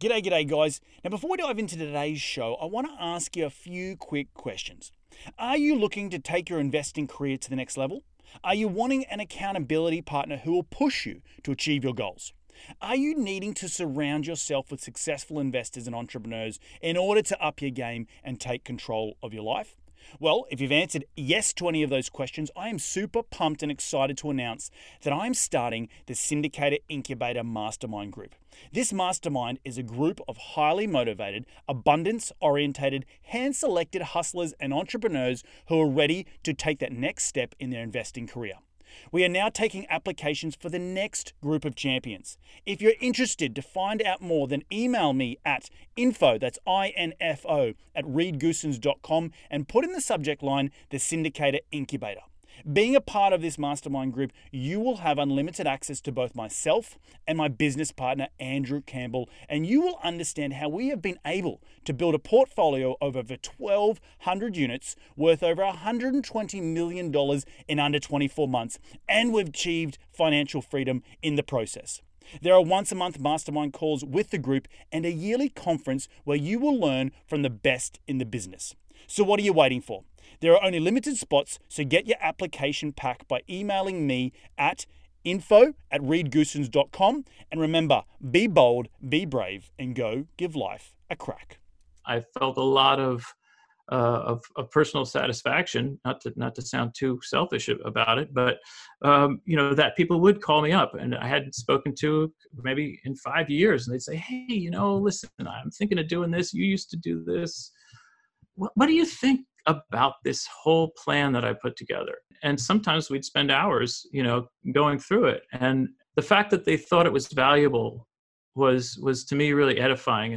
G'day, g'day, guys. Now, before we dive into today's show, I want to ask you a few quick questions. Are you looking to take your investing career to the next level? Are you wanting an accountability partner who will push you to achieve your goals? Are you needing to surround yourself with successful investors and entrepreneurs in order to up your game and take control of your life? Well, if you've answered yes to any of those questions, I am super pumped and excited to announce that I'm starting the Syndicator Incubator Mastermind Group. This mastermind is a group of highly motivated, abundance orientated, hand selected hustlers and entrepreneurs who are ready to take that next step in their investing career. We are now taking applications for the next group of champions. If you're interested to find out more, then email me at info, that's I-N-F-O, at reedgoossens.com and put in the subject line the Syndicator Incubator. Being a part of this mastermind group, you will have unlimited access to both myself and my business partner, Andrew Campbell, and you will understand how we have been able to build a portfolio of over 1,200 units worth over $120 million in under 24 months, and we've achieved financial freedom in the process. There are once a month mastermind calls with the group and a yearly conference where you will learn from the best in the business. So, what are you waiting for? There are only limited spots, so get your application pack by emailing me at info at reedgoossens.com. And remember, be bold, be brave, and go give life a crack. I felt a lot of, uh, of, of personal satisfaction. Not to not to sound too selfish about it, but um, you know that people would call me up, and I hadn't spoken to maybe in five years, and they'd say, "Hey, you know, listen, I'm thinking of doing this. You used to do this. What, what do you think about this whole plan that I put together. And sometimes we'd spend hours, you know, going through it. And the fact that they thought it was valuable was was to me really edifying.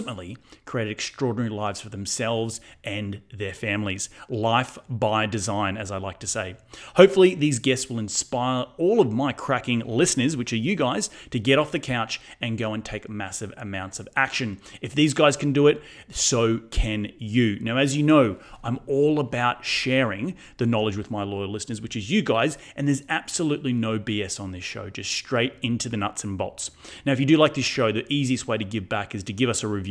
created extraordinary lives for themselves and their families. Life by design, as I like to say. Hopefully, these guests will inspire all of my cracking listeners, which are you guys, to get off the couch and go and take massive amounts of action. If these guys can do it, so can you. Now, as you know, I'm all about sharing the knowledge with my loyal listeners, which is you guys, and there's absolutely no BS on this show, just straight into the nuts and bolts. Now, if you do like this show, show, the easiest way to give back is to give us a review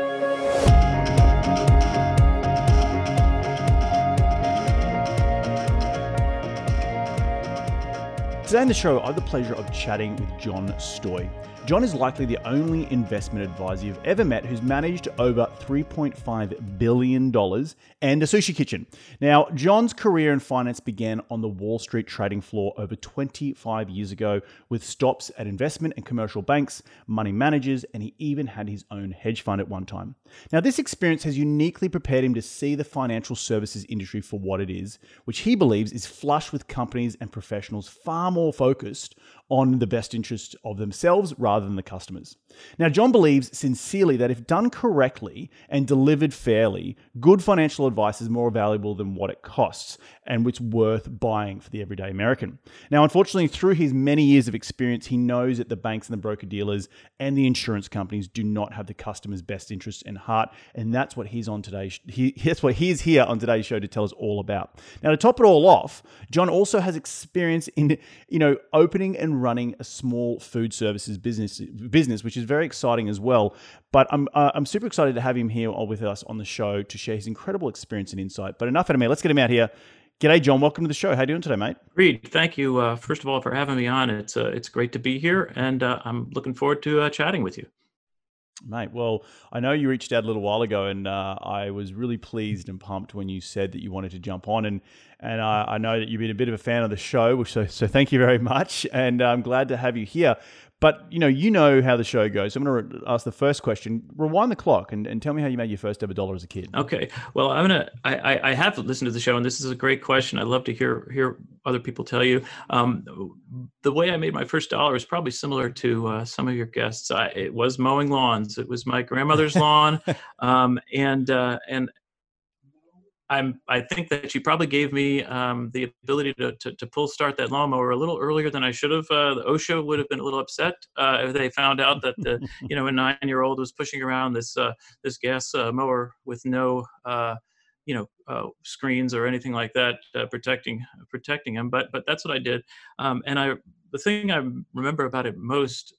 Today on the show, I have the pleasure of chatting with John Stoy. John is likely the only investment advisor you've ever met who's managed over $3.5 billion and a sushi kitchen. Now, John's career in finance began on the Wall Street trading floor over 25 years ago with stops at investment and commercial banks, money managers, and he even had his own hedge fund at one time. Now, this experience has uniquely prepared him to see the financial services industry for what it is, which he believes is flush with companies and professionals far more focused on the best interest of themselves rather than the customers. Now, John believes sincerely that if done correctly and delivered fairly, good financial advice is more valuable than what it costs and it's worth buying for the everyday American. Now, unfortunately, through his many years of experience, he knows that the banks and the broker dealers and the insurance companies do not have the customer's best interests in heart, and that's what he's on today. He, that's what he's here on today's show to tell us all about. Now, to top it all off, John also has experience in you know opening and running a small food services business business, which is very exciting as well. But I'm uh, I'm super excited to have him here with us on the show to share his incredible experience and insight. But enough out of me. Let's get him out here. G'day, John. Welcome to the show. How are you doing today, mate? Reed, thank you uh, first of all for having me on. It's uh, it's great to be here, and uh, I'm looking forward to uh, chatting with you. Mate, well, I know you reached out a little while ago, and uh, I was really pleased and pumped when you said that you wanted to jump on, and and I, I know that you've been a bit of a fan of the show, so so thank you very much, and I'm glad to have you here. But you know, you know how the show goes. So I'm going to ask the first question. Rewind the clock and, and tell me how you made your first ever dollar as a kid. Okay. Well, I'm gonna. I, I have listened to the show, and this is a great question. I'd love to hear hear other people tell you. Um, the way I made my first dollar is probably similar to uh, some of your guests. I, it was mowing lawns. It was my grandmother's lawn, um, and uh, and I'm, I think that she probably gave me um, the ability to, to, to, pull start that lawnmower a little earlier than I should have. Uh, the OSHA would have been a little upset uh, if they found out that the, you know a nine year old was pushing around this uh, this gas uh, mower with no uh, you know uh, screens or anything like that protecting protecting him. But but that's what I did. Um, and I the thing I remember about it most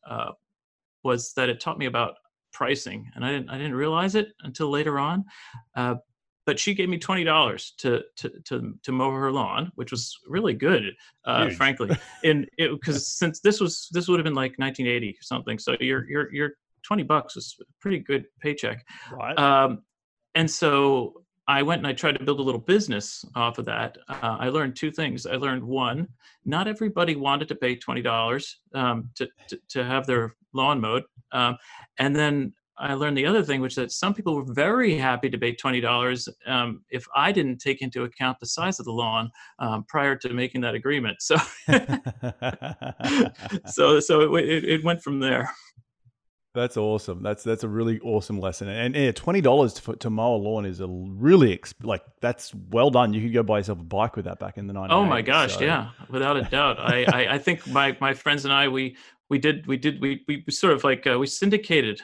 was that it taught me about pricing, and I didn't I didn't realize it until later on. But she gave me twenty dollars to, to to to mow her lawn, which was really good, uh, frankly. And because since this was this would have been like 1980 or something, so your your your twenty bucks was a pretty good paycheck. Right. Um, and so I went and I tried to build a little business off of that. Uh, I learned two things. I learned one, not everybody wanted to pay twenty dollars um, to, to, to have their lawn mowed, um, and then I learned the other thing, which is that some people were very happy to pay twenty dollars um, if I didn't take into account the size of the lawn um, prior to making that agreement. So, so, so it, it, went from there. That's awesome. That's that's a really awesome lesson. And, yeah, twenty dollars to, to mow a lawn is a really like that's well done. You could go buy yourself a bike with that back in the nineties. Oh my gosh, so. yeah, without a doubt. I, I, I think my my friends and I we we did we did we we sort of like uh, we syndicated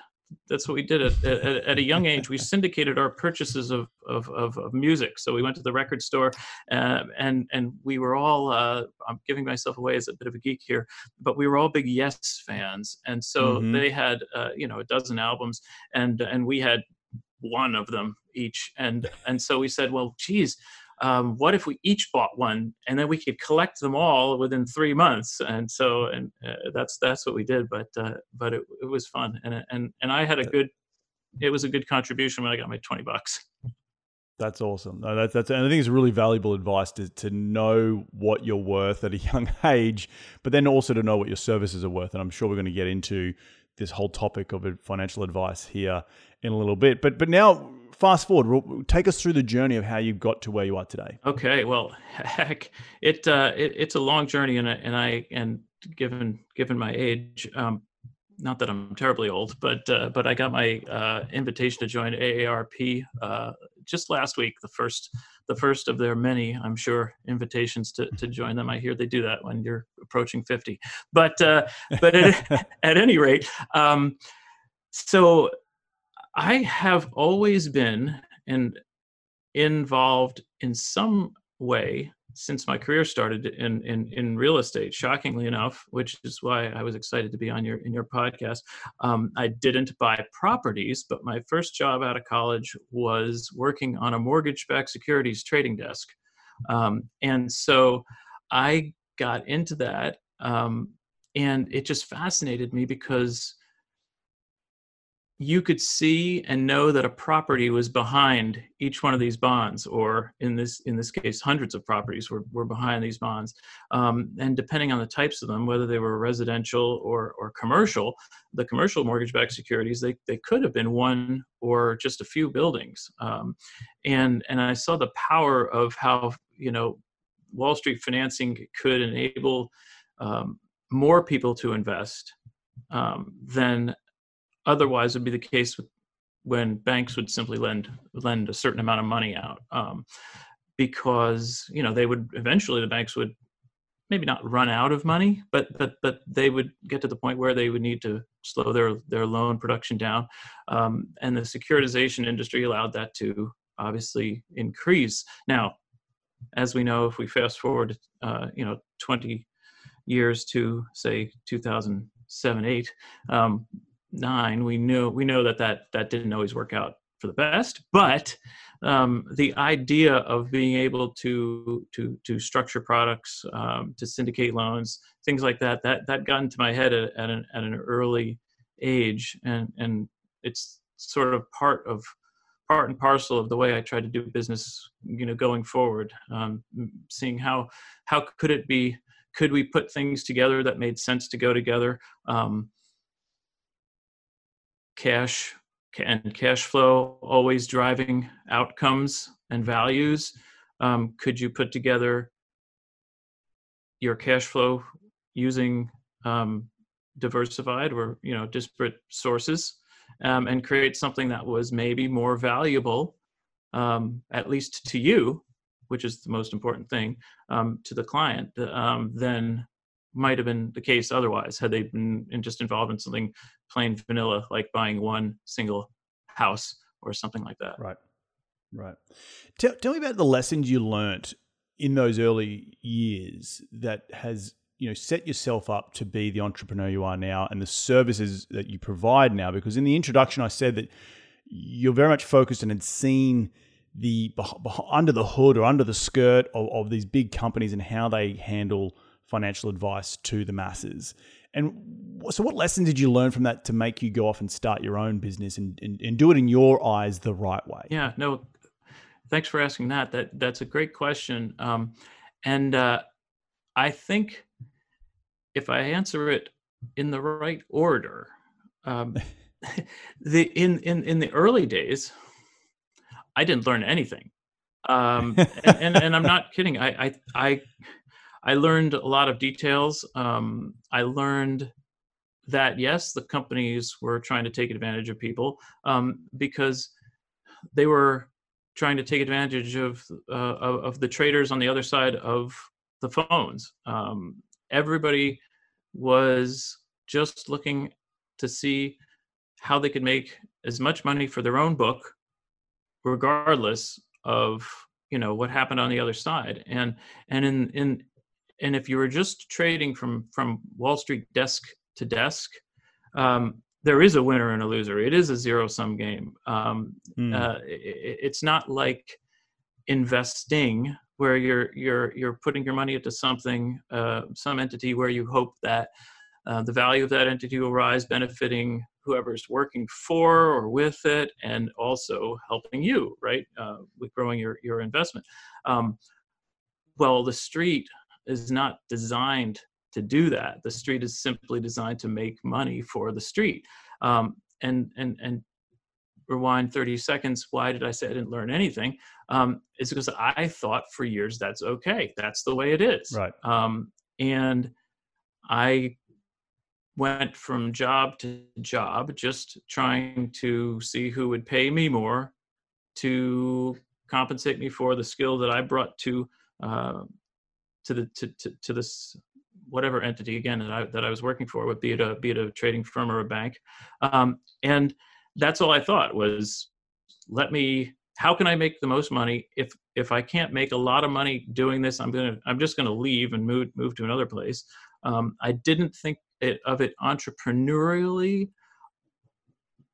that's what we did at, at, at, a young age. We syndicated our purchases of, of, of, of music. So we went to the record store, uh, and and we were all. Uh, I'm giving myself away as a bit of a geek here, but we were all big Yes fans, and so mm-hmm. they had uh, you know a dozen albums, and and we had one of them each, and and so we said, well, geez um, what if we each bought one and then we could collect them all within three months and so and uh, that's that's what we did but uh, but it, it was fun and and and i had a good it was a good contribution when i got my 20 bucks that's awesome. No, that's that's and I think it's really valuable advice to to know what you're worth at a young age, but then also to know what your services are worth. And I'm sure we're going to get into this whole topic of financial advice here in a little bit. But but now fast forward, take us through the journey of how you got to where you are today. Okay, well, heck, it, uh, it it's a long journey, and I, and I and given given my age, um, not that I'm terribly old, but uh, but I got my uh, invitation to join AARP uh, just last week. The first the first of their many, I'm sure, invitations to, to join them. I hear they do that when you're approaching 50. But uh, but at, at any rate, um, so I have always been and involved in some way since my career started in, in, in real estate, shockingly enough, which is why I was excited to be on your in your podcast. Um, I didn't buy properties, but my first job out of college was working on a mortgage-backed securities trading desk, um, and so I got into that, um, and it just fascinated me because you could see and know that a property was behind each one of these bonds or in this in this case hundreds of properties were, were behind these bonds. Um, and depending on the types of them whether they were residential or, or commercial the commercial mortgage-backed securities they, they could have been one or just a few buildings. Um, and and i saw the power of how you know wall street financing could enable um, more people to invest um, than otherwise would be the case with when banks would simply lend lend a certain amount of money out um, because you know they would eventually the banks would maybe not run out of money but but but they would get to the point where they would need to slow their their loan production down. Um, and the securitization industry allowed that to obviously increase. Now as we know if we fast forward uh, you know 20 years to say 2007 8 um, nine, we knew we know that that that didn't always work out for the best, but um, the idea of being able to to to structure products, um, to syndicate loans, things like that, that that got into my head at, at, an, at an early age, and and it's sort of part of part and parcel of the way I try to do business, you know, going forward. Um, seeing how how could it be, could we put things together that made sense to go together? Um, cash and cash flow always driving outcomes and values. Um, could you put together your cash flow using um, diversified or you know disparate sources um, and create something that was maybe more valuable um, at least to you which is the most important thing um, to the client um, than might have been the case otherwise had they been just involved in something plain vanilla like buying one single house or something like that. Right. Right. Tell, tell me about the lessons you learnt in those early years that has you know set yourself up to be the entrepreneur you are now and the services that you provide now because in the introduction i said that you're very much focused and had seen the under the hood or under the skirt of, of these big companies and how they handle financial advice to the masses. And so, what lessons did you learn from that to make you go off and start your own business and, and, and do it in your eyes the right way? Yeah, no, thanks for asking that. That that's a great question, um, and uh, I think if I answer it in the right order, um, the in in in the early days, I didn't learn anything, um, and, and, and I'm not kidding. I I I I learned a lot of details. Um, I learned that yes, the companies were trying to take advantage of people um, because they were trying to take advantage of, uh, of, of the traders on the other side of the phones. Um, everybody was just looking to see how they could make as much money for their own book, regardless of you know what happened on the other side. And and in in and if you were just trading from from Wall Street desk to desk, um, there is a winner and a loser. It is a zero sum game. Um, mm. uh, it, it's not like investing where you're you're you're putting your money into something, uh, some entity where you hope that uh, the value of that entity will rise, benefiting whoever's working for or with it, and also helping you, right, uh, with growing your your investment. Um, well, the street is not designed to do that. The street is simply designed to make money for the street. Um, and and and rewind 30 seconds. Why did I say I didn't learn anything? Um, it's because I thought for years that's okay. That's the way it is. Right. Um, and I went from job to job, just trying to see who would pay me more to compensate me for the skill that I brought to uh, to the to, to, to this whatever entity again that I that I was working for, would be it a be it a trading firm or a bank, um, and that's all I thought was, let me. How can I make the most money? If if I can't make a lot of money doing this, I'm gonna I'm just gonna leave and move move to another place. Um, I didn't think it, of it entrepreneurially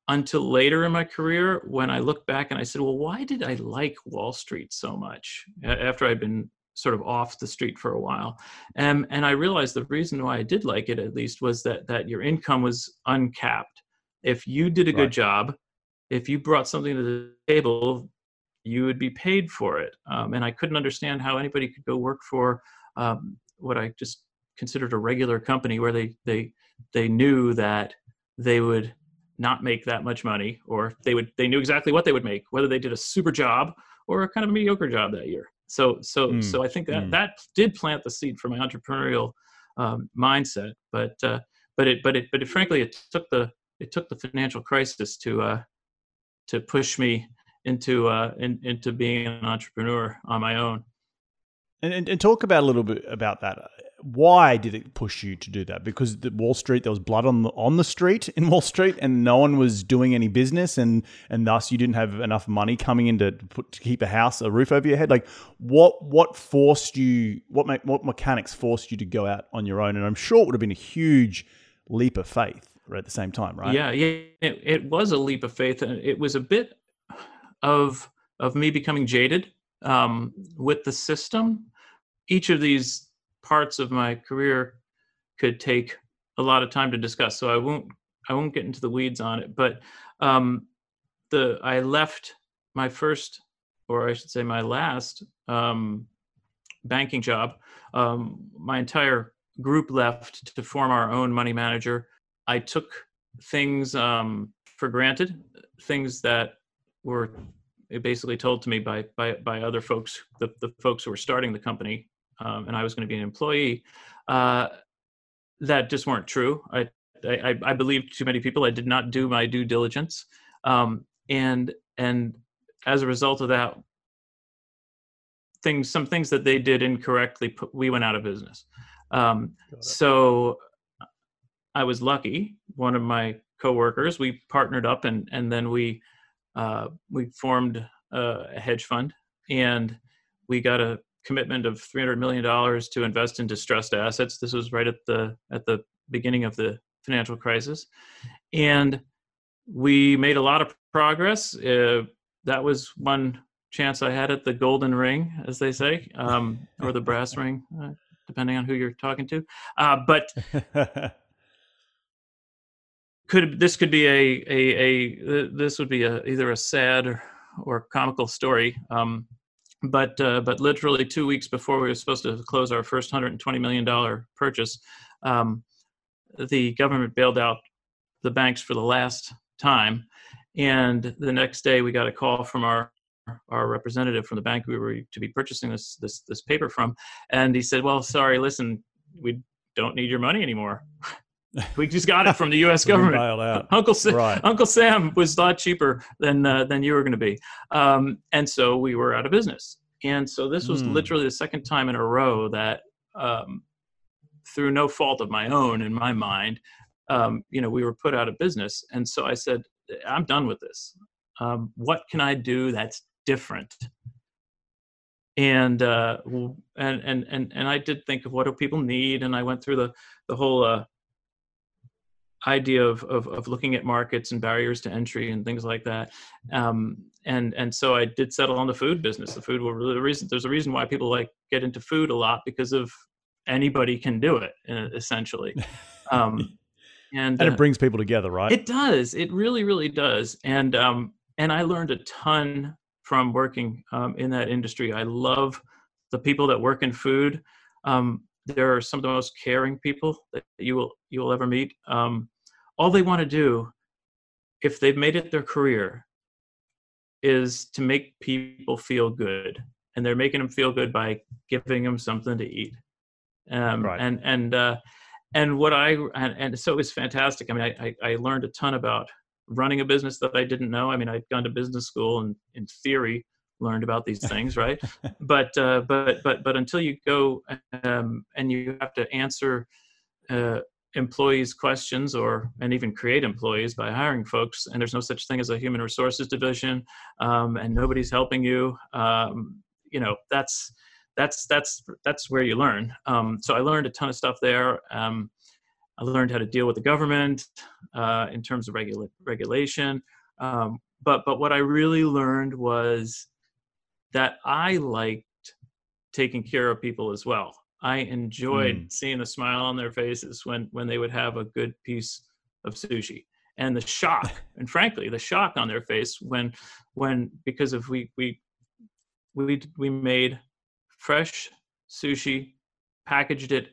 until later in my career when I look back and I said, well, why did I like Wall Street so much after I'd been sort of off the street for a while. And, and I realized the reason why I did like it at least was that, that your income was uncapped. If you did a right. good job, if you brought something to the table, you would be paid for it. Um, and I couldn't understand how anybody could go work for um, what I just considered a regular company where they, they, they knew that they would not make that much money or they would they knew exactly what they would make whether they did a super job or a kind of mediocre job that year so so mm. so i think that mm. that did plant the seed for my entrepreneurial um, mindset. But uh, but it but it but it, frankly it took the it took the financial crisis to uh, to push me into uh, in, into being an entrepreneur on my own. And, and, and talk about a little bit about that. Why did it push you to do that? Because the Wall Street, there was blood on the on the street in Wall Street, and no one was doing any business, and and thus you didn't have enough money coming in to, put, to keep a house, a roof over your head. Like what what forced you? What what mechanics forced you to go out on your own? And I'm sure it would have been a huge leap of faith at the same time, right? Yeah, yeah, it, it was a leap of faith, and it was a bit of of me becoming jaded um, with the system. Each of these parts of my career could take a lot of time to discuss, so I won't I won't get into the weeds on it. But um, the I left my first, or I should say, my last um, banking job. Um, my entire group left to form our own money manager. I took things um, for granted, things that were basically told to me by by by other folks, the, the folks who were starting the company, um, and I was going to be an employee, uh, that just weren't true. I, I I believed too many people. I did not do my due diligence, um, and and as a result of that, things some things that they did incorrectly, put, we went out of business. Um, so I was lucky. One of my coworkers, we partnered up, and and then we uh, we formed a hedge fund, and we got a commitment of three hundred million dollars to invest in distressed assets. This was right at the at the beginning of the financial crisis, and we made a lot of progress. Uh, that was one chance I had at the golden ring, as they say, um, or the brass ring, uh, depending on who you're talking to. Uh, but could this could be a a, a this would be a either a sad or, or comical story um, but uh, but literally two weeks before we were supposed to close our first 120 million dollar purchase um, the government bailed out the banks for the last time and the next day we got a call from our our representative from the bank we were to be purchasing this this this paper from and he said well sorry listen we don't need your money anymore we just got it from the U.S. government. Uncle Sam, right. Uncle Sam was a lot cheaper than uh, than you were going to be, um, and so we were out of business. And so this was mm. literally the second time in a row that, um, through no fault of my own, in my mind, um, you know, we were put out of business. And so I said, I'm done with this. Um, what can I do that's different? And uh, and and and and I did think of what do people need, and I went through the the whole. Uh, idea of, of, of looking at markets and barriers to entry and things like that. Um, and and so I did settle on the food business. The food were really the reason. There's a reason why people like get into food a lot because of anybody can do it uh, essentially. Um, and, and it uh, brings people together, right? It does. It really, really does. And um, and I learned a ton from working um, in that industry. I love the people that work in food. Um, they're some of the most caring people that you will you will ever meet. Um, all they want to do if they've made it their career is to make people feel good and they're making them feel good by giving them something to eat. Um, right. and and uh, and what i and, and so it was fantastic. I mean I, I, I learned a ton about running a business that i didn't know. I mean i'd gone to business school and in theory learned about these things right? But uh, but but but until you go um, and you have to answer uh, employees questions or and even create employees by hiring folks and there's no such thing as a human resources division um, and nobody's helping you um, you know that's that's that's that's where you learn. Um, so i learned a ton of stuff there. Um, i learned how to deal with the government uh, in terms of regula- regulation. Um, but but what i really learned was that i liked taking care of people as well I enjoyed mm. seeing the smile on their faces when when they would have a good piece of sushi. And the shock and frankly the shock on their face when when because of we we we we made fresh sushi packaged it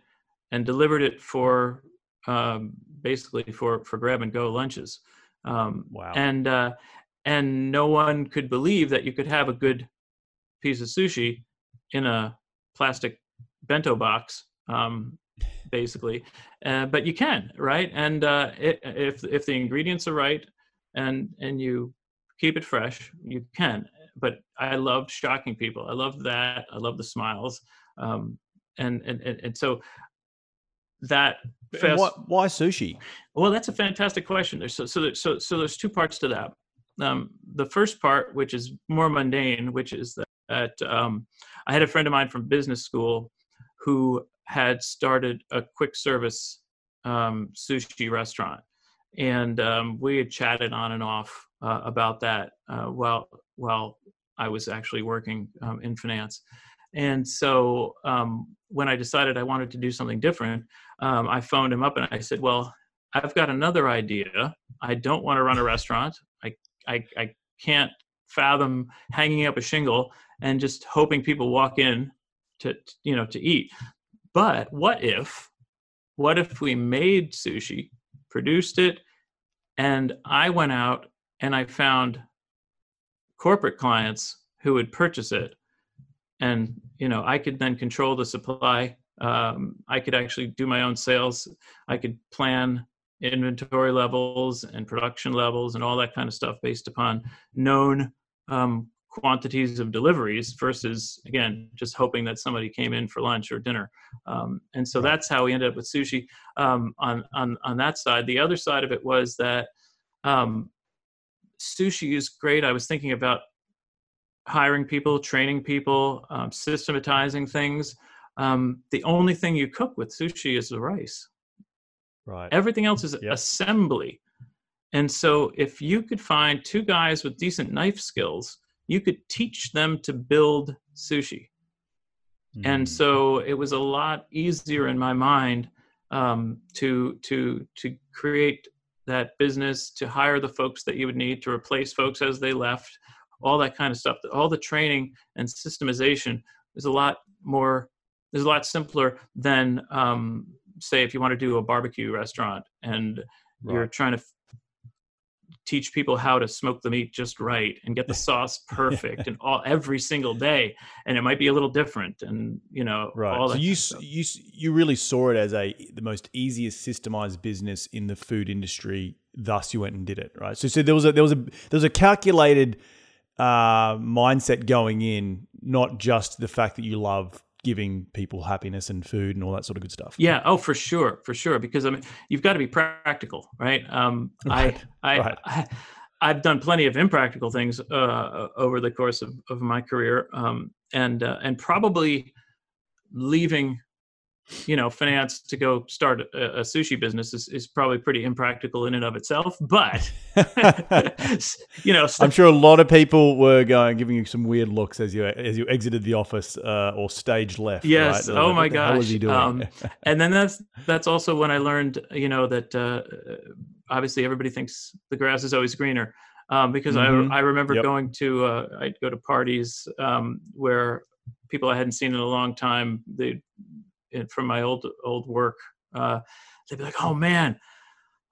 and delivered it for um, basically for for grab and go lunches. Um, wow. and uh, and no one could believe that you could have a good piece of sushi in a plastic bento box um, basically. Uh, but you can, right? And uh, it, if if the ingredients are right, and and you keep it fresh, you can. But I love shocking people. I love that. I love the smiles. Um, and, and and and so that fast, why, why, sushi? Well, that's a fantastic question. There's so so so so there's two parts to that. Um, the first part, which is more mundane, which is that, that um, I had a friend of mine from business school who had started a quick service um, sushi restaurant, and um, we had chatted on and off uh, about that uh, while while I was actually working um, in finance. And so um, when I decided I wanted to do something different, um, I phoned him up and I said, "Well, I've got another idea. I don't want to run a restaurant. I I, I can't fathom hanging up a shingle and just hoping people walk in to you know to eat. But what if what if we made sushi, produced it, and I went out and I found corporate clients who would purchase it? And you know i could then control the supply. Um, i could actually do my own sales. I could plan inventory levels and production levels and all that kind of stuff based upon known um, quantities of deliveries versus again just hoping that somebody came in for lunch or dinner um, and so that's how we ended up with sushi um, on, on on that side the other side of it was that um, sushi is great i was thinking about hiring people, training people, um, systematizing things. Um, the only thing you cook with sushi is the rice. Right. Everything else is yep. assembly. And so, if you could find two guys with decent knife skills, you could teach them to build sushi. Mm. And so, it was a lot easier in my mind um, to to to create that business, to hire the folks that you would need to replace folks as they left, all that kind of stuff all the training and systemization is a lot more is a lot simpler than um, say if you want to do a barbecue restaurant and right. you're trying to teach people how to smoke the meat just right and get the sauce perfect and all every single day and it might be a little different and you know right. so you you you really saw it as a the most easiest systemized business in the food industry thus you went and did it right? So so there was a there was a there was a calculated uh, mindset going in, not just the fact that you love giving people happiness and food and all that sort of good stuff. Yeah. Oh, for sure, for sure. Because I mean, you've got to be practical, right? Um, right. I, I, right. I, I've done plenty of impractical things uh, over the course of, of my career, um, and uh, and probably leaving you know finance to go start a, a, sushi business is, is probably pretty impractical in and of itself but you know i'm sure a lot of people were going giving you some weird looks as you as you exited the office uh, or stage left yes right? oh like, my gosh um, and then that's that's also when i learned you know that uh, obviously everybody thinks the grass is always greener um, because mm-hmm. I, I remember yep. going to uh, I'd go to parties um, where people I hadn't seen in a long time. They from my old old work, uh, they'd be like, "Oh man,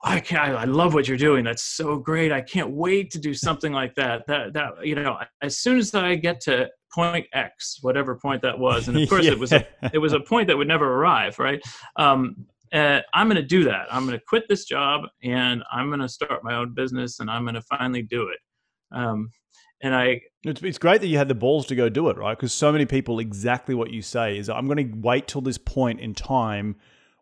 I can I love what you're doing. That's so great. I can't wait to do something like that. That that you know, as soon as I get to point X, whatever point that was, and of course yeah. it was a it was a point that would never arrive, right? Um, uh, I'm going to do that. I'm going to quit this job and I'm going to start my own business and I'm going to finally do it. Um, and I it's, it's great that you had the balls to go do it, right? Because so many people exactly what you say is I'm going to wait till this point in time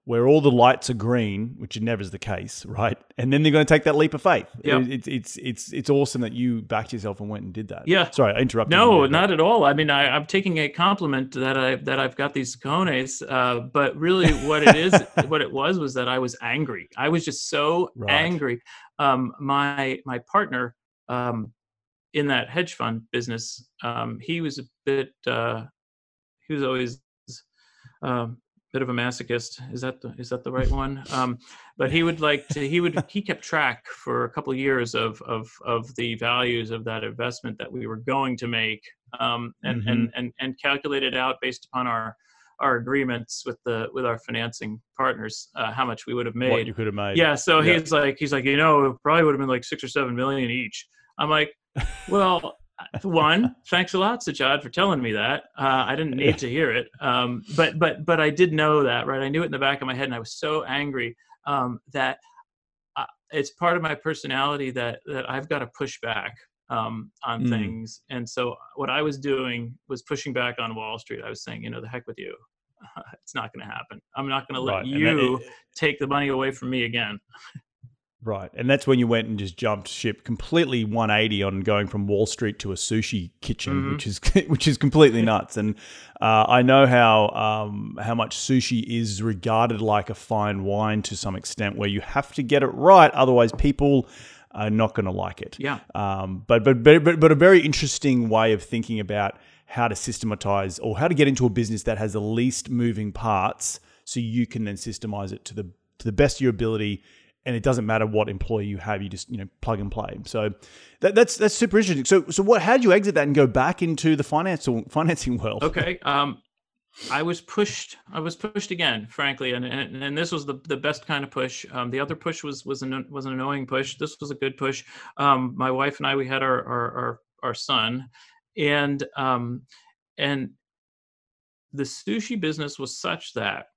where all the lights are green, which never is the case, right? And then they're going to take that leap of faith. Yep. It's it's it's it's awesome that you backed yourself and went and did that. Yeah. Sorry, I interrupted. No, not at all. I mean, I, am taking a compliment that I that I've got these cojones, uh, but really, what it is, what it was, was that I was angry. I was just so right. angry. Um, my my partner. Um, in that hedge fund business, um, he was a bit. Uh, he was always a um, bit of a masochist. Is that the is that the right one? Um, but he would like to. He would. He kept track for a couple of years of of of the values of that investment that we were going to make, um, and mm-hmm. and and and calculated out based upon our our agreements with the with our financing partners uh, how much we would have made what you could have made yeah so yeah. he's like he's like you know it probably would have been like six or seven million each i'm like well, one, thanks a lot, Sajad, for telling me that. Uh, I didn't need to hear it, um, but but but I did know that, right? I knew it in the back of my head, and I was so angry um, that I, uh, it's part of my personality that that I've got to push back um, on mm. things. And so what I was doing was pushing back on Wall Street. I was saying, you know, the heck with you. it's not going to happen. I'm not going to let right. you it, take the money away from me again. Right. And that's when you went and just jumped ship completely 180 on going from Wall Street to a sushi kitchen, mm-hmm. which is which is completely nuts. And uh, I know how um, how much sushi is regarded like a fine wine to some extent, where you have to get it right, otherwise people are not going to like it. Yeah. Um, but, but but but a very interesting way of thinking about how to systematize or how to get into a business that has the least moving parts, so you can then systemize it to the to the best of your ability and it doesn't matter what employee you have. You just you know plug and play. So that, that's that's super interesting. So so what? How did you exit that and go back into the financial financing world? Okay. Um, I was pushed. I was pushed again, frankly, and and, and this was the, the best kind of push. Um, the other push was was an was an annoying push. This was a good push. Um, my wife and I we had our our our, our son, and um, and the sushi business was such that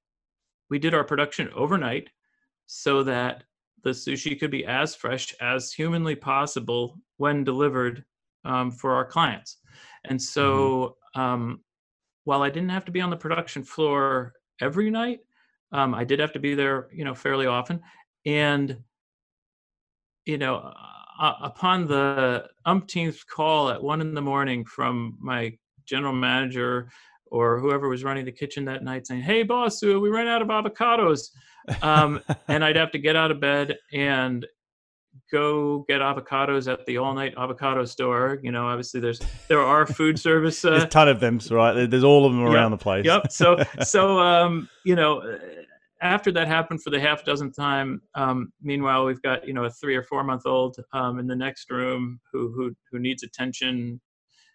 we did our production overnight, so that the sushi could be as fresh as humanly possible when delivered um, for our clients. And so, mm-hmm. um, while I didn't have to be on the production floor every night, um, I did have to be there, you know, fairly often. And, you know, uh, upon the umpteenth call at one in the morning from my general manager or whoever was running the kitchen that night saying, Hey, boss, we ran out of avocados um, and I'd have to get out of bed and go get avocados at the all night avocado store. You know, obviously there's there are food service. Uh, there's a ton of them, right? There's all of them around the place. Yep. So so um, you know, after that happened for the half dozen time, um, meanwhile we've got you know a three or four month old um, in the next room who who who needs attention,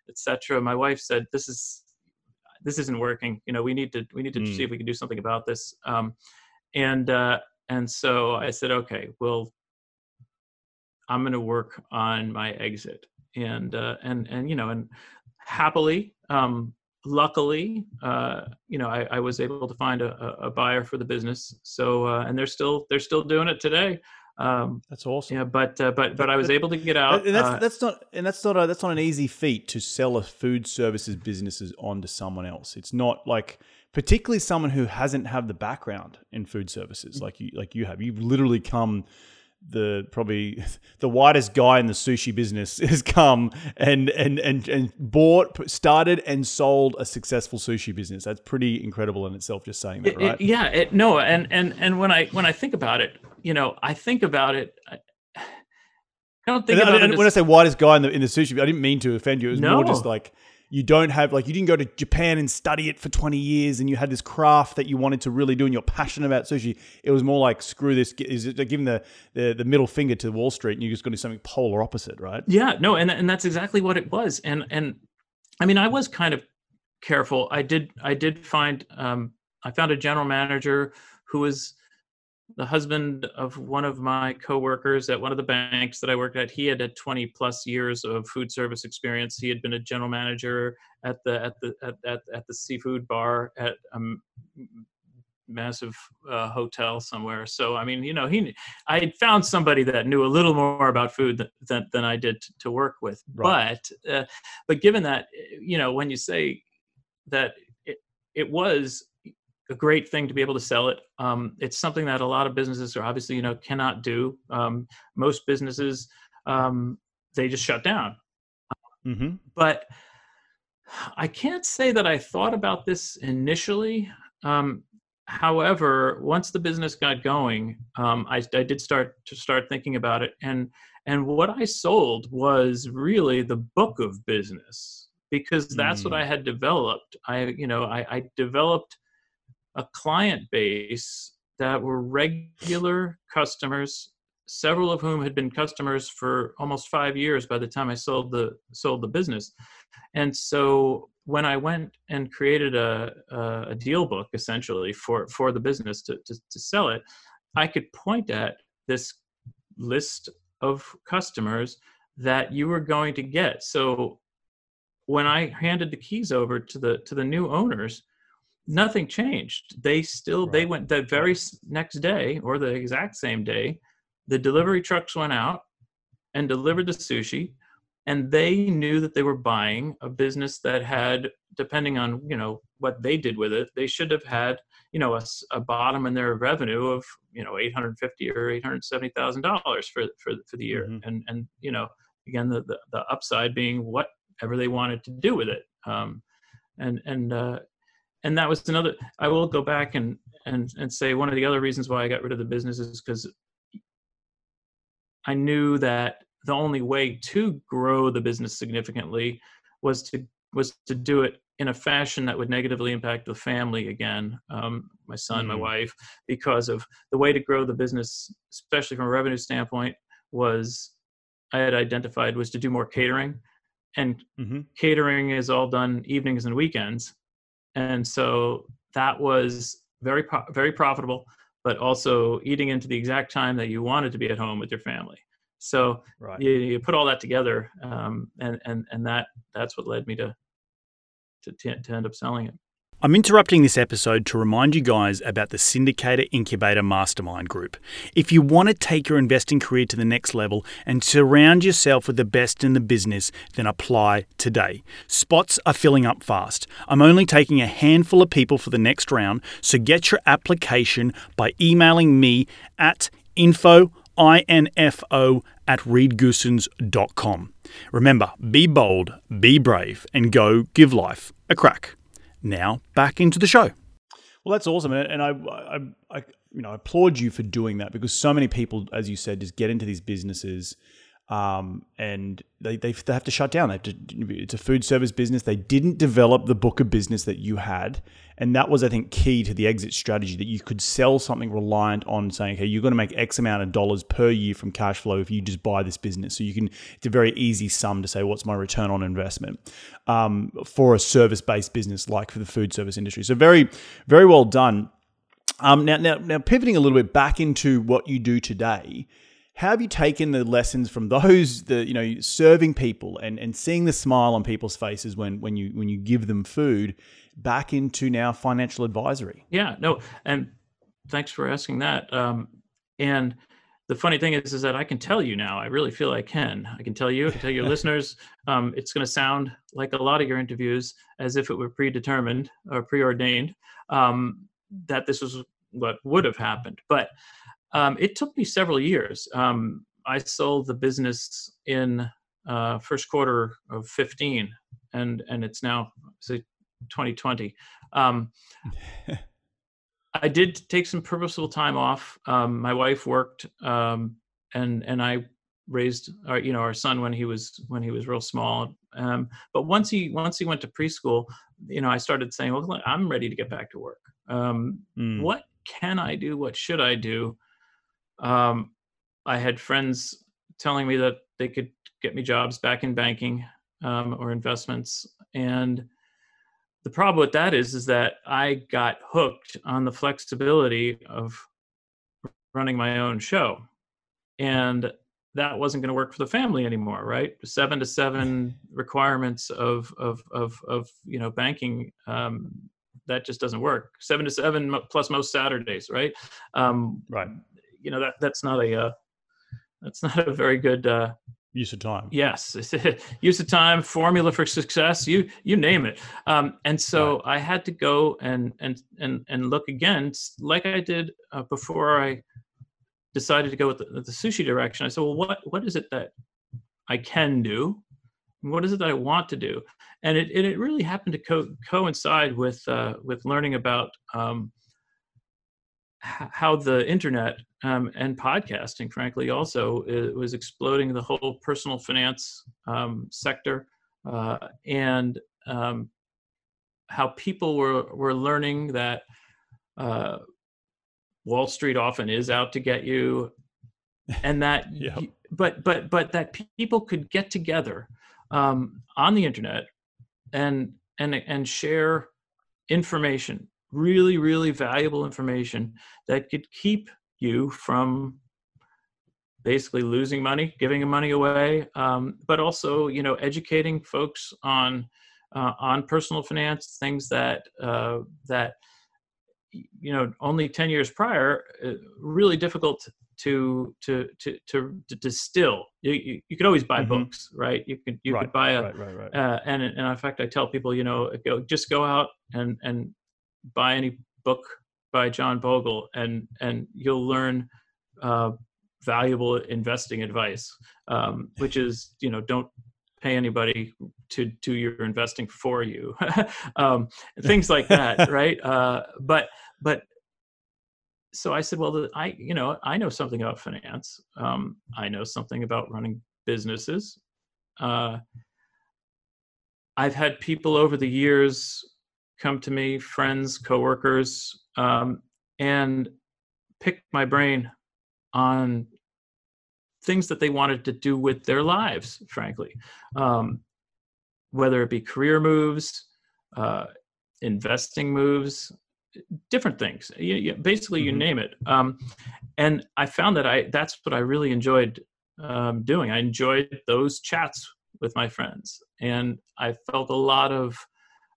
etc. My wife said, "This is." This isn't working. You know, we need to we need to mm. see if we can do something about this. Um, and uh, and so I said, okay, well, I'm going to work on my exit, and uh, and and you know, and happily, um, luckily, uh, you know, I, I, was able to find a, a, buyer for the business. So uh, and they're still they're still doing it today. Um, that's awesome. Yeah, but uh, but but I was able to get out. And that's uh, that's not and that's not a, that's not an easy feat to sell a food services businesses onto someone else. It's not like particularly someone who hasn't had the background in food services mm. like you like you have. You've literally come the probably the whitest guy in the sushi business has come and and and and bought started and sold a successful sushi business that's pretty incredible in itself just saying that right it, yeah it, no and and and when i when i think about it you know i think about it I, don't think and, it when I say whitest guy in the in the sushi, I didn't mean to offend you. It was no. more just like you don't have like you didn't go to Japan and study it for 20 years and you had this craft that you wanted to really do and you're passionate about sushi. It was more like screw this is giving the, the the middle finger to Wall Street and you're just going to do something polar opposite, right? Yeah, no, and and that's exactly what it was. And and I mean, I was kind of careful. I did I did find um I found a general manager who was the husband of one of my coworkers at one of the banks that I worked at, he had had 20 plus years of food service experience. He had been a general manager at the at the at at, at the seafood bar at a massive uh, hotel somewhere. So I mean, you know, he I had found somebody that knew a little more about food than than, than I did to, to work with. Right. But uh, but given that, you know, when you say that it, it was a great thing to be able to sell it. Um, it's something that a lot of businesses are obviously, you know, cannot do. Um, most businesses, um, they just shut down. Mm-hmm. But I can't say that I thought about this initially. Um, however, once the business got going, um, I, I did start to start thinking about it, and and what I sold was really the book of business because that's mm. what I had developed. I, you know, I, I developed a client base that were regular customers several of whom had been customers for almost five years by the time I sold the sold the business. And so when I went and created a, a deal book essentially for, for the business to, to, to sell it, I could point at this list of customers that you were going to get. So when I handed the keys over to the to the new owners, nothing changed. They still right. they went the very next day or the exact same day, the delivery trucks went out and delivered the sushi and they knew that they were buying a business that had depending on you know what they did with it they should have had you know a, a bottom in their revenue of you know 850 or 870 thousand dollars for for for the year mm-hmm. and and you know again the, the, the upside being whatever they wanted to do with it um and and uh and that was another i will go back and and and say one of the other reasons why i got rid of the business is because i knew that the only way to grow the business significantly was to was to do it in a fashion that would negatively impact the family again um, my son mm-hmm. my wife because of the way to grow the business especially from a revenue standpoint was i had identified was to do more catering and mm-hmm. catering is all done evenings and weekends and so that was very very profitable but also eating into the exact time that you wanted to be at home with your family so right. you, you, put all that together, um, and and and that that's what led me to to to end up selling it. I'm interrupting this episode to remind you guys about the Syndicator Incubator Mastermind Group. If you want to take your investing career to the next level and surround yourself with the best in the business, then apply today. Spots are filling up fast. I'm only taking a handful of people for the next round, so get your application by emailing me at info info at reedgoossens.com. Remember, be bold, be brave, and go give life a crack. Now, back into the show. Well, that's awesome, and I, I, I, you know, I applaud you for doing that because so many people, as you said, just get into these businesses um, and they, they, have to shut down. They have to, it's a food service business. They didn't develop the book of business that you had, and that was, I think, key to the exit strategy that you could sell something reliant on saying, okay, you're going to make X amount of dollars per year from cash flow if you just buy this business. So you can, it's a very easy sum to say, what's my return on investment um, for a service based business like for the food service industry. So very, very well done. Um, now, now, now, pivoting a little bit back into what you do today how have you taken the lessons from those the you know serving people and and seeing the smile on people's faces when when you when you give them food back into now financial advisory. Yeah no and thanks for asking that. Um, and the funny thing is is that i can tell you now i really feel i can. I can tell you i can tell your listeners um, it's going to sound like a lot of your interviews as if it were predetermined or preordained um, that this was what would have happened. But um, it took me several years. Um, I sold the business in uh, first quarter of 15, and and it's now 2020. Um, I did take some purposeful time off. Um, my wife worked, um, and and I raised our you know our son when he was when he was real small. Um, but once he once he went to preschool, you know, I started saying, well, I'm ready to get back to work. Mm. What can I do? What should I do? Um, I had friends telling me that they could get me jobs back in banking um, or investments, and the problem with that is is that I got hooked on the flexibility of running my own show, and that wasn't going to work for the family anymore, right? Seven to seven requirements of of of of you know banking um, that just doesn't work. Seven to seven plus most Saturdays, right? Um, right you know that that's not a uh, that's not a very good uh, use of time. Yes, use of time, formula for success. You you name it. Um, and so right. I had to go and and and and look again, like I did uh, before I decided to go with the, the, sushi direction. I said, well, what what is it that I can do? What is it that I want to do? And it it, it really happened to co- coincide with uh, with learning about um, how the internet um, and podcasting, frankly, also was exploding the whole personal finance um, sector, uh, and um, how people were were learning that uh, Wall Street often is out to get you, and that, yep. but but but that people could get together um, on the internet and and and share information really, really valuable information that could keep you from basically losing money, giving money away, um, but also you know educating folks on uh, on personal finance, things that uh, that you know only 10 years prior uh, really difficult to to to to, to distill you, you, you, could always buy mm-hmm. books right you could you right, could buy a right, right, right. Uh, and and in fact i tell people you know go just go out and and buy any book by john bogle and and you'll learn uh, valuable investing advice um, which is you know don't pay anybody to do your investing for you. Um, things like that right? Uh, but but so i said well i you know i know something about finance. Um, i know something about running businesses. Uh, i've had people over the years come to me friends coworkers um, and pick my brain on things that they wanted to do with their lives, frankly, um, whether it be career moves, uh, investing moves, different things. You, you, basically, you mm-hmm. name it. Um, and I found that I that's what I really enjoyed um, doing. I enjoyed those chats with my friends, and I felt a lot of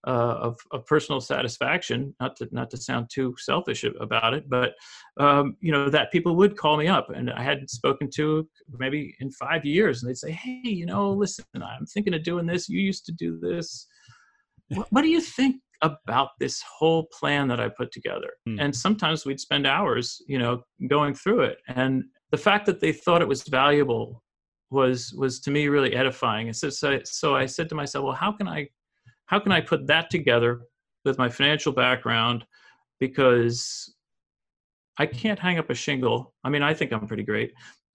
uh, of, of, personal satisfaction. Not to not to sound too selfish about it, but um, you know that people would call me up, and I hadn't spoken to maybe in five years, and they'd say, "Hey, you know, listen, I'm thinking of doing this. You used to do this. What, what do you think about this whole plan that I put together?" Mm. And sometimes we'd spend hours, you know, going through it, and the fact that they thought it was valuable was was to me really edifying. And so, so, so I said to myself, well, how can I how can I put that together with my financial background? Because I can't hang up a shingle. I mean, I think I'm pretty great,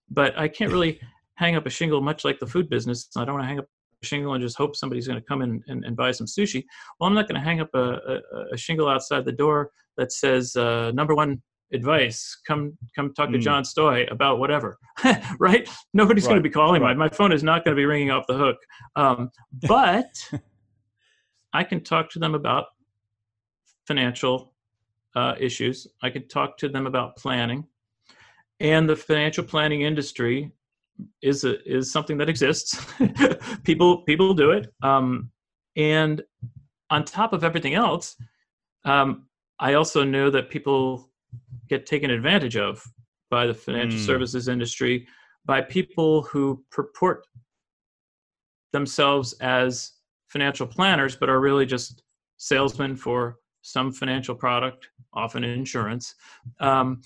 but I can't really hang up a shingle much like the food business. I don't want to hang up a shingle and just hope somebody's going to come in and, and buy some sushi. Well, I'm not going to hang up a, a, a, shingle outside the door that says uh, number one advice come come talk to mm. john stoj about whatever right nobody's right. going to be calling right. my, my phone is not going to be ringing off the hook um, but I can talk to them about financial uh, issues. I can talk to them about planning, and the financial planning industry is a, is something that exists. people people do it, um, and on top of everything else, um, I also know that people get taken advantage of by the financial mm. services industry by people who purport themselves as financial planners, but are really just salesmen for some financial product, often insurance. Um,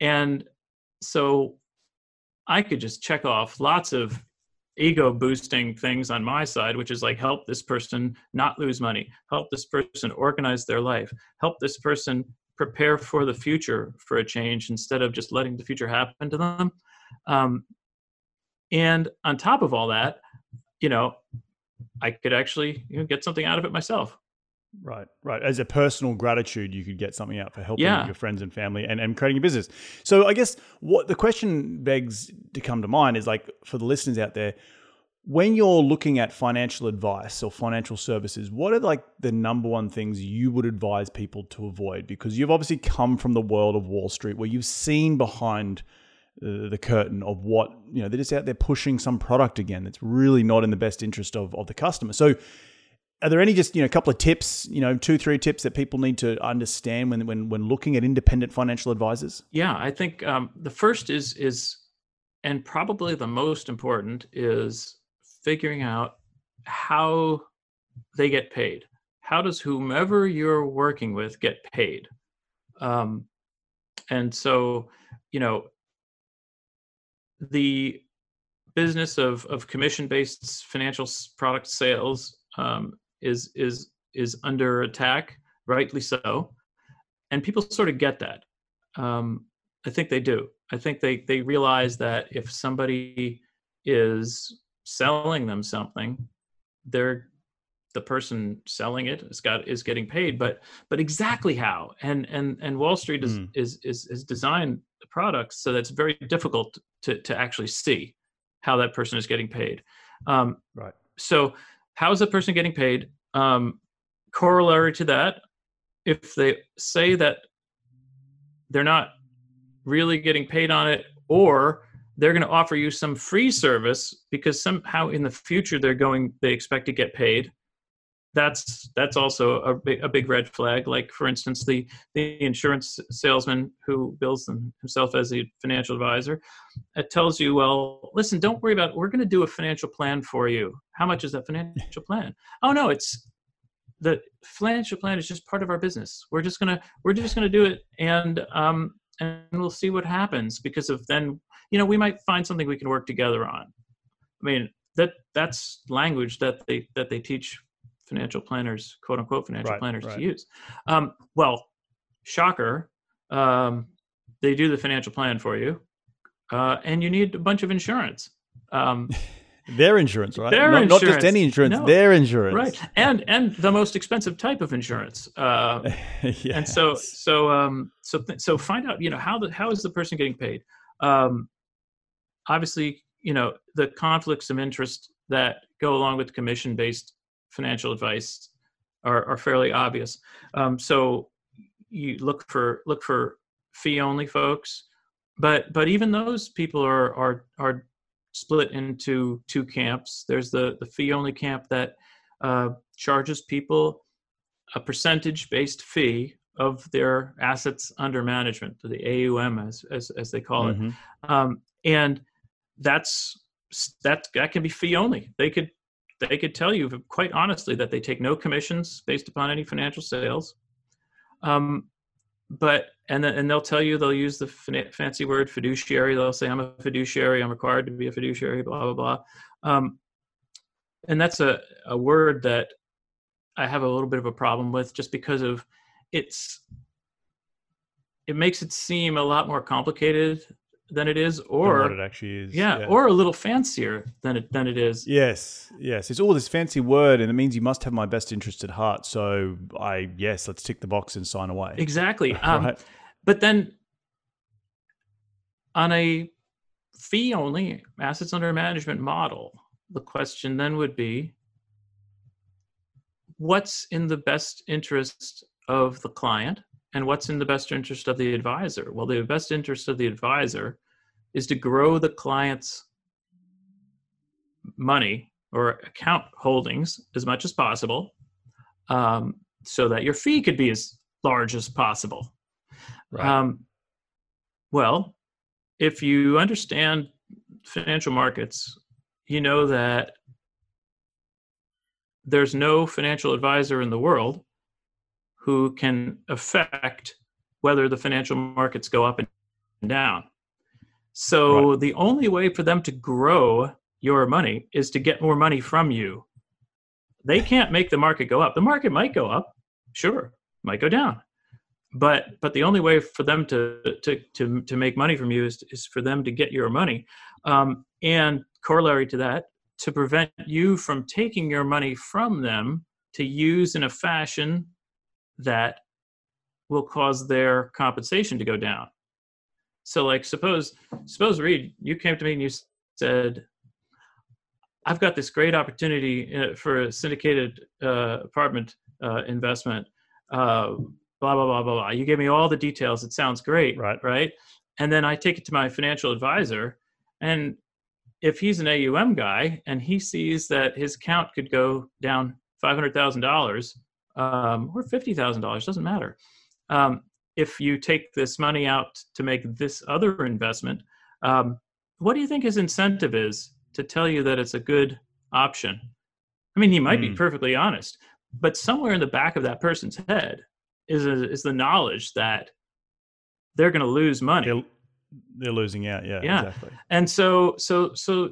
and so I could just check off lots of ego boosting things on my side, which is like help this person not lose money, help this person organize their life, help this person prepare for the future for a change instead of just letting the future happen to them. Um, and on top of all that, you know, I could actually you know, get something out of it myself. Right, right. As a personal gratitude, you could get something out for helping yeah. your friends and family and, and creating a business. So I guess what the question begs to come to mind is like for the listeners out there, when you're looking at financial advice or financial services, what are like the number one things you would advise people to avoid? Because you've obviously come from the world of Wall Street where you've seen behind uh, the curtain of what you know they're just out there pushing some product again that's really not in the best interest of, of the customer. So are there any just you know a couple of tips you know two three tips that people need to understand when when when looking at independent financial advisors? Yeah i think um, the first is is and probably the most important is figuring out how they get paid. How does whomever you're working with get paid? Um, and so you know the business of, of commission-based financial product sales um, is is is under attack, rightly so, and people sort of get that. Um, I think they do. I think they they realize that if somebody is selling them something, they're the person selling it is got is getting paid but but exactly how and and and wall street is mm. is is is designed the products so that's very difficult to to actually see how that person is getting paid. Um, right. so how is a person getting paid? Um, corollary to that if they say that they're not really getting paid on it or they're going to offer you some free service because somehow in the future they're going they expect to get paid that's that's also a big, a big red flag. Like for instance the the insurance salesman who bills them himself as a financial advisor it tells you well listen don't worry about it. we're going to do a financial plan for you. How much is that financial plan? Oh no it's the financial plan is just part of our business. We're just to we're just to do it and um and we'll see what happens because of then you know we might find something we can work together on. I mean that that's language that they that they teach financial planners, quote unquote financial right, planners right. to use. Um, well, shocker, um, they do the financial plan for you, uh, and you need a bunch of insurance. Um, their insurance, right? Their not, insurance. not just any insurance, no. their insurance, right? And and the most expensive type of insurance. Uh, yes. And so so um, so th- so find out, you know, how the how is the person getting paid? Um, obviously, you know, the conflicts of interest that go along with commission based financial advice are, are fairly obvious. Um, so you look for look for fee only folks, but but even those people are are are split into two camps. There's the the fee only camp that uh, charges people a percentage based fee of their assets under management, the AUM as as, as they call mm-hmm. it, um, and that's that that can be fee only. They could they could tell you quite honestly that they take no commissions based upon any financial sales. Um, but and and they'll tell you they'll use the fancy word fiduciary. They'll say I'm a fiduciary. I'm required to be a fiduciary. Blah blah blah. Um, and that's a, a word that I have a little bit of a problem with, just because of it's it makes it seem a lot more complicated than it is, or what it actually is. Yeah, yeah, or a little fancier than it than it is. Yes, yes. It's all this fancy word, and it means you must have my best interest at heart. So I yes, let's tick the box and sign away. Exactly. Um. But then on a fee only assets under management model, the question then would be what's in the best interest of the client and what's in the best interest of the advisor? Well, the best interest of the advisor is to grow the client's money or account holdings as much as possible um, so that your fee could be as large as possible. Right. Um, well, if you understand financial markets, you know that there's no financial advisor in the world who can affect whether the financial markets go up and down. So right. the only way for them to grow your money is to get more money from you. They can't make the market go up. The market might go up, sure, might go down. But but the only way for them to to to, to make money from you is, is for them to get your money. Um, and corollary to that, to prevent you from taking your money from them to use in a fashion that will cause their compensation to go down. So like suppose suppose Reed, you came to me and you said, I've got this great opportunity uh, for a syndicated uh, apartment uh, investment. Uh, blah blah blah blah blah. You gave me all the details. It sounds great, right? Right. And then I take it to my financial advisor, and if he's an AUM guy and he sees that his count could go down five hundred thousand dollars um, or fifty thousand dollars, doesn't matter. Um, if you take this money out to make this other investment, um, what do you think his incentive is to tell you that it's a good option? I mean, he might mm. be hmm. perfectly honest, but somewhere in the back of that person's head is a, is the knowledge that they're going to lose money. They're, they're, losing out. Yeah, yeah. Exactly. And so, so, so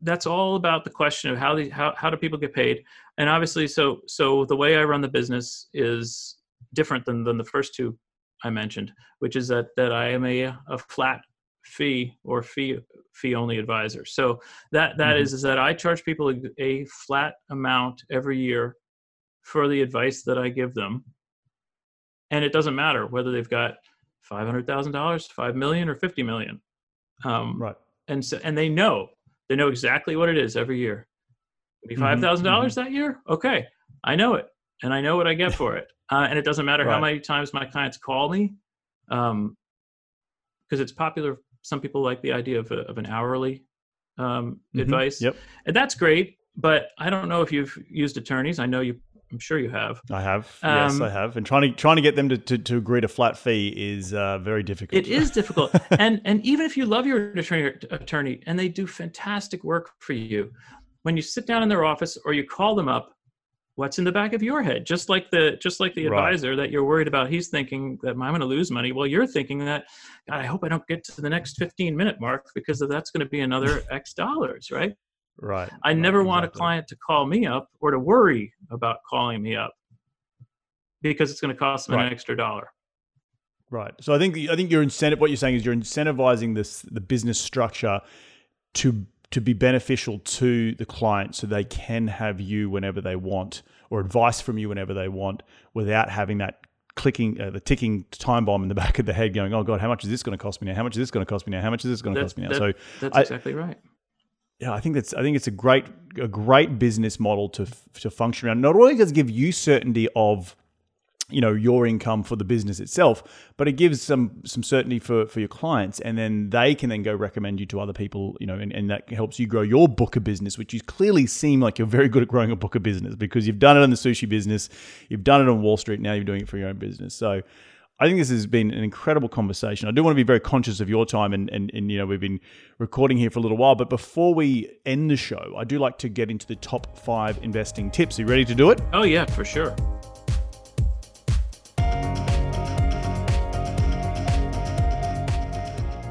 that's all about the question of how the, how how do people get paid? And obviously, so so the way I run the business is different than than the first two I mentioned, which is that that I am a a flat fee or fee fee only advisor. So that that mm-hmm. is is that I charge people a, a, flat amount every year for the advice that I give them, and it doesn't matter whether they've got five hundred thousand dollars, five million, or fifty million. Um, right. And so and they know they know exactly what it is every year. Five thousand mm-hmm. dollars mm-hmm. that year? Okay, I know it, and I know what I get for it uh, and it doesn't matter right. how many times my clients call me, because um, it's popular some people like the idea of, a, of an hourly um, Mhm. advice, Yep, and that's great. But I don't know if you've used attorneys. I know you. I'm sure you have. I have. yes, Um, I have. And trying to trying to get them to, to, to agree to flat fee is uh, very difficult. It is difficult, and and even if you love your attorney, attorney, and they do fantastic work for you, when you sit down in their office or you call them up, what's in the back of your head? Just like the just like the Right. advisor that you're worried about, he's thinking that I'm going to lose money. Well, you're thinking that, God, I hope I don't get to the next 15 minute mark because that's going to be another X dollars, right? right. I right, never want a client to call me up or to worry about calling me up because it's going to cost them Right. an extra dollar. Right. So I think I think your incentive. What you're saying is you're incentivizing this the business structure to to be beneficial to the client, so they can have you whenever they want, or advice from you whenever they want, without having that clicking, uh, the ticking time bomb in the back of the head, going, "Oh God, how much is this going to cost me now? How much is this going to cost me now? How much is this going to cost me now?" that- so That's I- exactly right. yeah, I think that's I think it's a great a great business model to to function around. Not only does it give you certainty of you know your income for the business itself, but it gives some some certainty for for your clients, and then they can then go recommend you to other people. You know, and, and that helps you grow your book of business, which you clearly seem like you're very good at growing a book of business because you've done it in the sushi business, you've done it on Wall Street, now you're doing it for your own business. So. I think this has been an incredible conversation. I do want to be very conscious of your time, and, and, and you know we've been recording here for a little while. But before we end the show, I do like to get into the top five investing tips. Are you ready to do it? Oh yeah, for sure.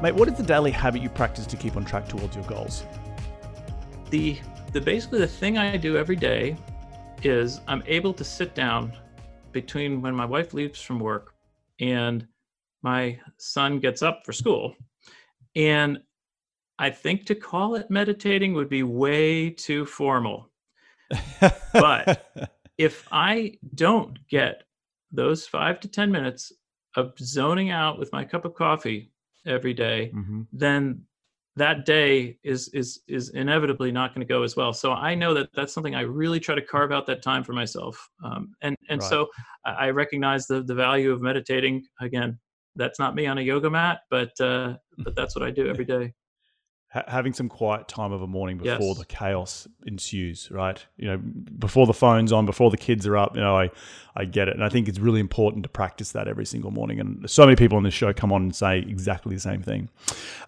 Mate, what is the daily habit you practice to keep on track towards your goals? the the basically the thing I do every day is I'm able to sit down between when my wife leaves from work and my son gets up for school. And I think to call it meditating would be way too formal. But- If I don't get those 5 to 10 minutes of zoning out with my cup of coffee every day, Mhm. then that day is is is inevitably not going to go as well. So I know that that's something I really try to carve out that time for myself. Um, and and Right. so I I recognize the the value of meditating. Again, that's not me on a yoga mat, but uh, but that's what I do every day. Ha- having some quiet time of a morning before Yes. the chaos ensues, right? You know, before the phone's on, before the kids are up. You know, I I get it, and I think it's really important to practice that every single morning. And so many people on this show come on and say exactly the same thing.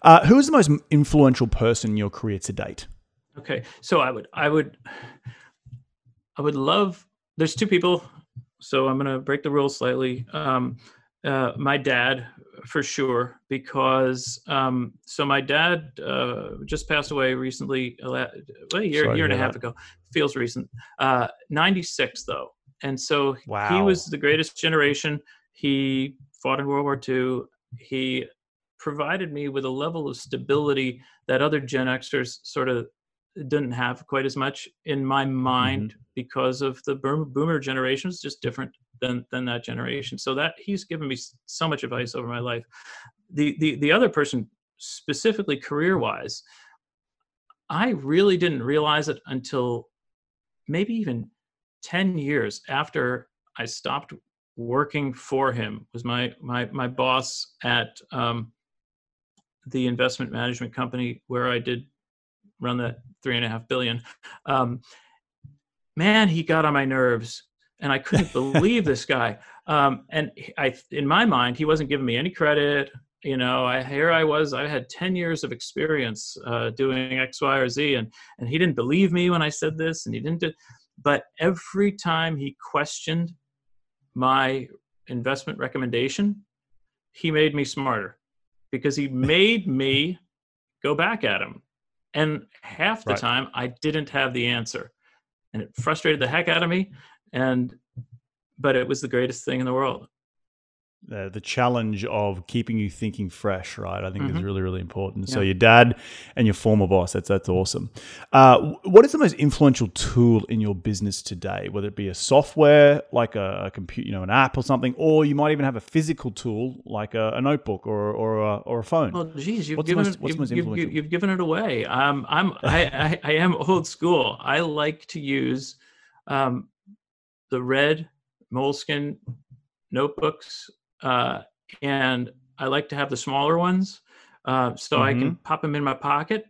Uh, who is the most influential person in your career to date? Okay, so I would I would I would love. There's two people, so I'm going to break the rules slightly. Um, uh, my dad, for sure, because um, so my dad uh, just passed away recently, a la- well, a year Sorry year and a half that. ago. Feels recent. Uh, 96 though, and so he was the greatest generation. He fought in World War II. He provided me with a level of stability that other Gen Xers sort of didn't have quite as much in my mind because of the boom- boomer generation is just different than than that generation. So that he's given me so much advice over my life. The the, the other person specifically career wise i really didn't realize it until maybe even 10 years after i stopped working for him was my my my boss at um, the investment management company where i did run that three and a half billion. Um, man, he got on my nerves, and I couldn't believe this guy. Um, and I, in my mind, he wasn't giving me any credit. You know, I here I was. I had ten years of experience uh, doing X, Y, or Z, and and he didn't believe me when I said this, and he didn't. Do, but every time he questioned my investment recommendation, he made me smarter because he made me go back at him. And half the Right. time I didn't have the answer. And it frustrated the heck out of me. And but it was the greatest thing in the world. uh, the challenge of keeping you thinking fresh, right? I think is Mhm. really, really important. So your dad and your former boss, that's that's awesome. Uh, what is the most influential tool in your business today? Whether it be a software like a, a computer, you know, an app or something, or you might even have a physical tool like a, a notebook or or a, or a phone. Well, geez, you've What's given most- what's the most you've, you've, influential? you've given it away. Um, I'm I, I, I am old school. I like to use um, the red moleskin notebooks, uh, and I like to have the smaller ones. uh, so I can Mhm. pop them in my pocket.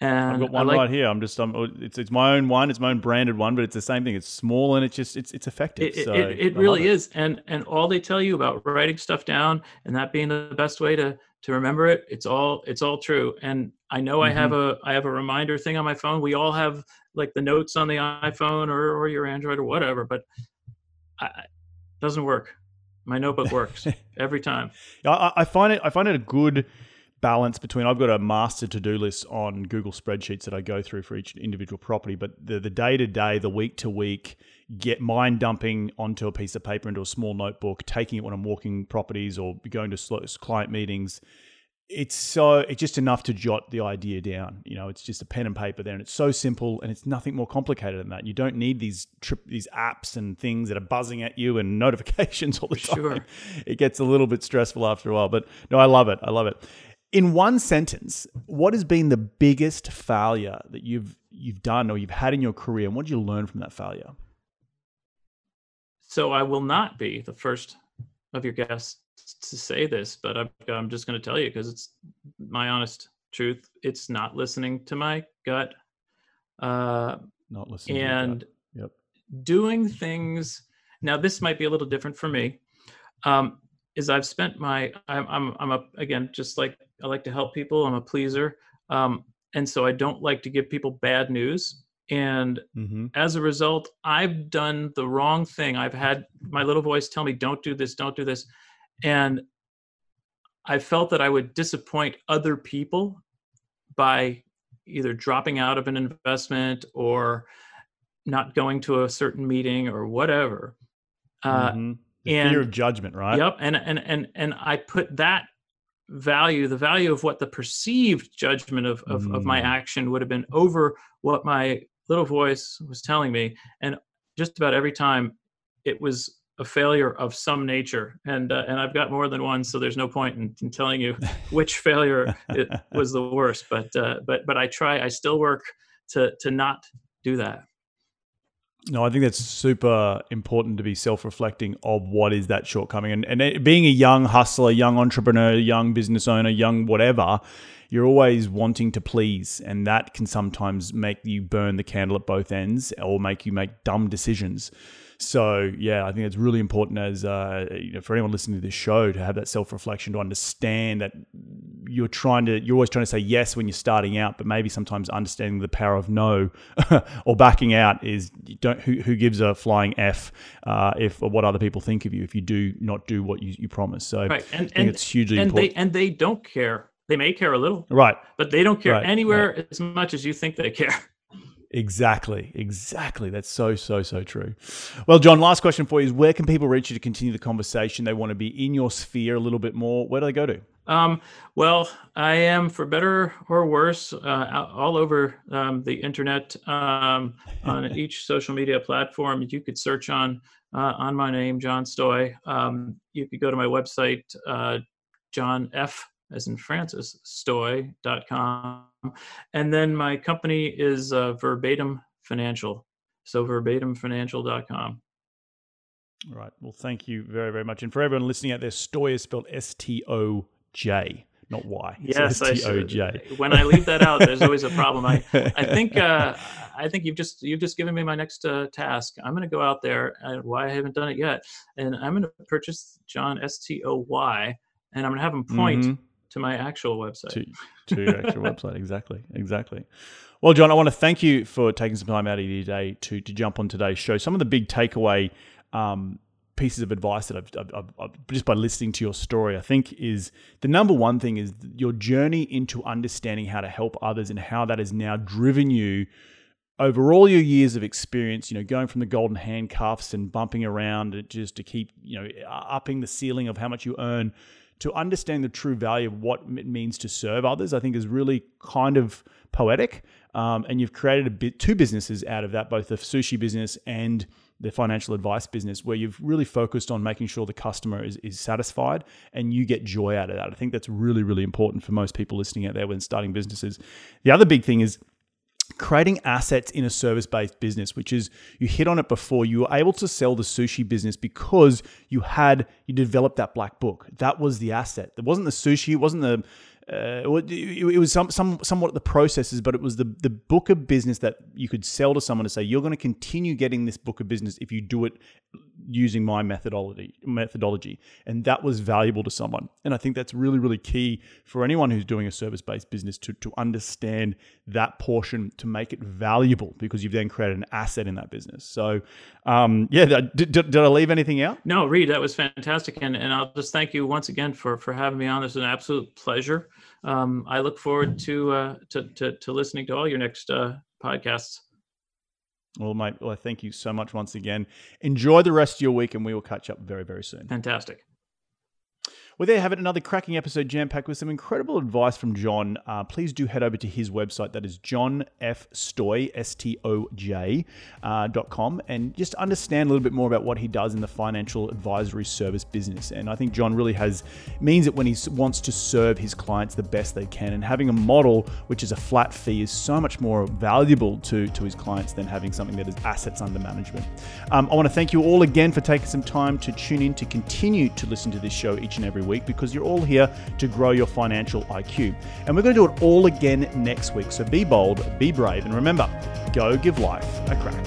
And I've got one like- right here. I'm just um, it's it's my own one. It's my own branded one, but it's the same thing. It's small and it's just it's it's effective. It, it, so it, it really is, and and all they tell you about writing stuff down and that being the best way to to remember it, it's all it's all true. And I know I have Mm-hmm. a I have a reminder thing on my phone. We all have like the notes on the iPhone or or your Android or whatever, but I, it doesn't work. My notebook works every time. I, I find it. I find it a good balance between. I've got a master to do list on Google spreadsheets that I go through for each individual property, but the the day to day, the week to week, get mind dumping onto a piece of paper into a small notebook, taking it when I'm walking properties or going to client meetings. It's so it's just enough to jot the idea down. You know, it's just a pen and paper there, and it's so simple, and it's nothing more complicated than that. You don't need these trip these apps and things that are buzzing at you and notifications all the time Sure. it gets a little bit stressful after a while. But no, I love it. I love it. In one sentence, what has been the biggest failure that you've you've done or you've had in your career, and what did you learn from that failure? So I will not be the first of your guests to say this, but I'm, I'm just going to tell you because it's my honest truth. It's not listening to my gut. Uh, Not listening. to and Yep. doing things now this might be a little different for me um is i've spent my i'm i'm, I'm a again just like i like to help people i'm a pleaser um and so i don't like to give people bad news and Mhm. as a result i've done the wrong thing i've had my little voice tell me don't do this don't do this and i felt that i would disappoint other people by either dropping out of an investment or not going to a certain meeting or whatever uh, Mhm. The and- fear of judgment, right? Yep, and and and and I put that value, the value of what the perceived judgment of of, of my Mm. action would have been over what my little voice was telling me, and just about every time, it was a failure of some nature, and uh, and I've got more than one, so there's no point in, in telling you which failure it was the worst. But uh, but but I try, I still work to to not do that. No, I think that's super important to be self-reflecting of what is that shortcoming, and and it- being a young hustler, young entrepreneur, young business owner, young whatever, you're always wanting to please, and that can sometimes make you burn the candle at both ends, or make you make dumb decisions. So yeah, I think it's really important as uh, you know for anyone listening to this show to have that self-reflection to understand that you're trying to you're always trying to say yes when you're starting out, but maybe sometimes understanding the power of no or backing out is don't who, who gives a flying f uh, if or what other people think of you if you do not do what you, you promise. So Right, and I think and it's hugely and important. they and they don't care. They may care a little, right. but they don't care Right, anywhere as much as you think they care. Exactly, exactly. That's so, so, so true. Well, John, last question for you is where can people reach you to continue the conversation? They want to be in your sphere a little bit more. Where do they go to? Um, well, I am, for better or worse, uh, all over um, the internet um, on each social media platform. You could search on uh, on my name, John Stoj. Um, you could go to my website, uh, John F. as in Francis Stoj.com, and then my company is uh, Verbatim Financial. So verbatimfinancial.com. All right. Well, thank you very, very much. And for everyone listening out there, Stoj is spelled S T O J, not Y. Yes, I S T O should. J. When I leave that out, there's always a problem. I, I think uh, I think you've just you've just given me my next uh, task. I'm going to go out there. And why I haven't done it yet, and I'm going to purchase John S T O Y, and I'm going to have him point Mhm. To my actual website. to, to your actual website. Exactly. Exactly. Well, John, I want to thank you for taking some time out of your day to to jump on today's show. Some of the big takeaway um, pieces of advice that I've, I've, I've, just by listening to your story, I think is the number one thing is your journey into understanding how to help others and how that has now driven you over all your years of experience, you know, going from the golden handcuffs and bumping around just to keep, you know, upping the ceiling of how much you earn to understand the true value of what it means to serve others, I think is really kind of poetic. Um, and you've created a bit two businesses out of that, both the sushi business and the financial advice business, where you've really focused on making sure the customer is, is satisfied and you get joy out of that. I think that's really, really important for most people listening out there when starting businesses. The other big thing is creating assets in a service based business, which is you hit on it before. You were able to sell the sushi business because you had, you developed that black book. That was the asset. It wasn't the sushi, it wasn't the, uh, it, was some, some somewhat the processes, but it was the the book of business that you could sell to someone to say you're going to continue getting this book of business if you do it using my methodology methodology, and that was valuable to someone. And I think that's really really key for anyone who's doing a service based business to to understand that portion to make it valuable because you've then created an asset in that business. So, um, yeah, did, did, did I leave anything out? No, Reed, that was fantastic, and and I'll just thank you once again for for having me on. It's an absolute pleasure. Um, I look forward to, uh, to, to to listening to all your next uh, podcasts. Well, mate, well, thank you so much once again. Enjoy the rest of your week, and we will catch up very, very soon. Fantastic. Well, there you have it. Another cracking episode jam packed with some incredible advice from John. Uh, please do head over to his website. That is John F. Stoj, S T O J, uh, dot com, and just understand a little bit more about what he does in the financial advisory service business. And I think John really has means it when he wants to serve his clients the best they can. And having a model which is a flat fee is so much more valuable to, to his clients than having something that is assets under management. Um, I want to thank you all again for taking some time to tune in to continue to listen to this show each and every week because you're all here to grow your financial IQ. And we're going to do it all again next week. So be bold, be brave, and remember go give life a crack.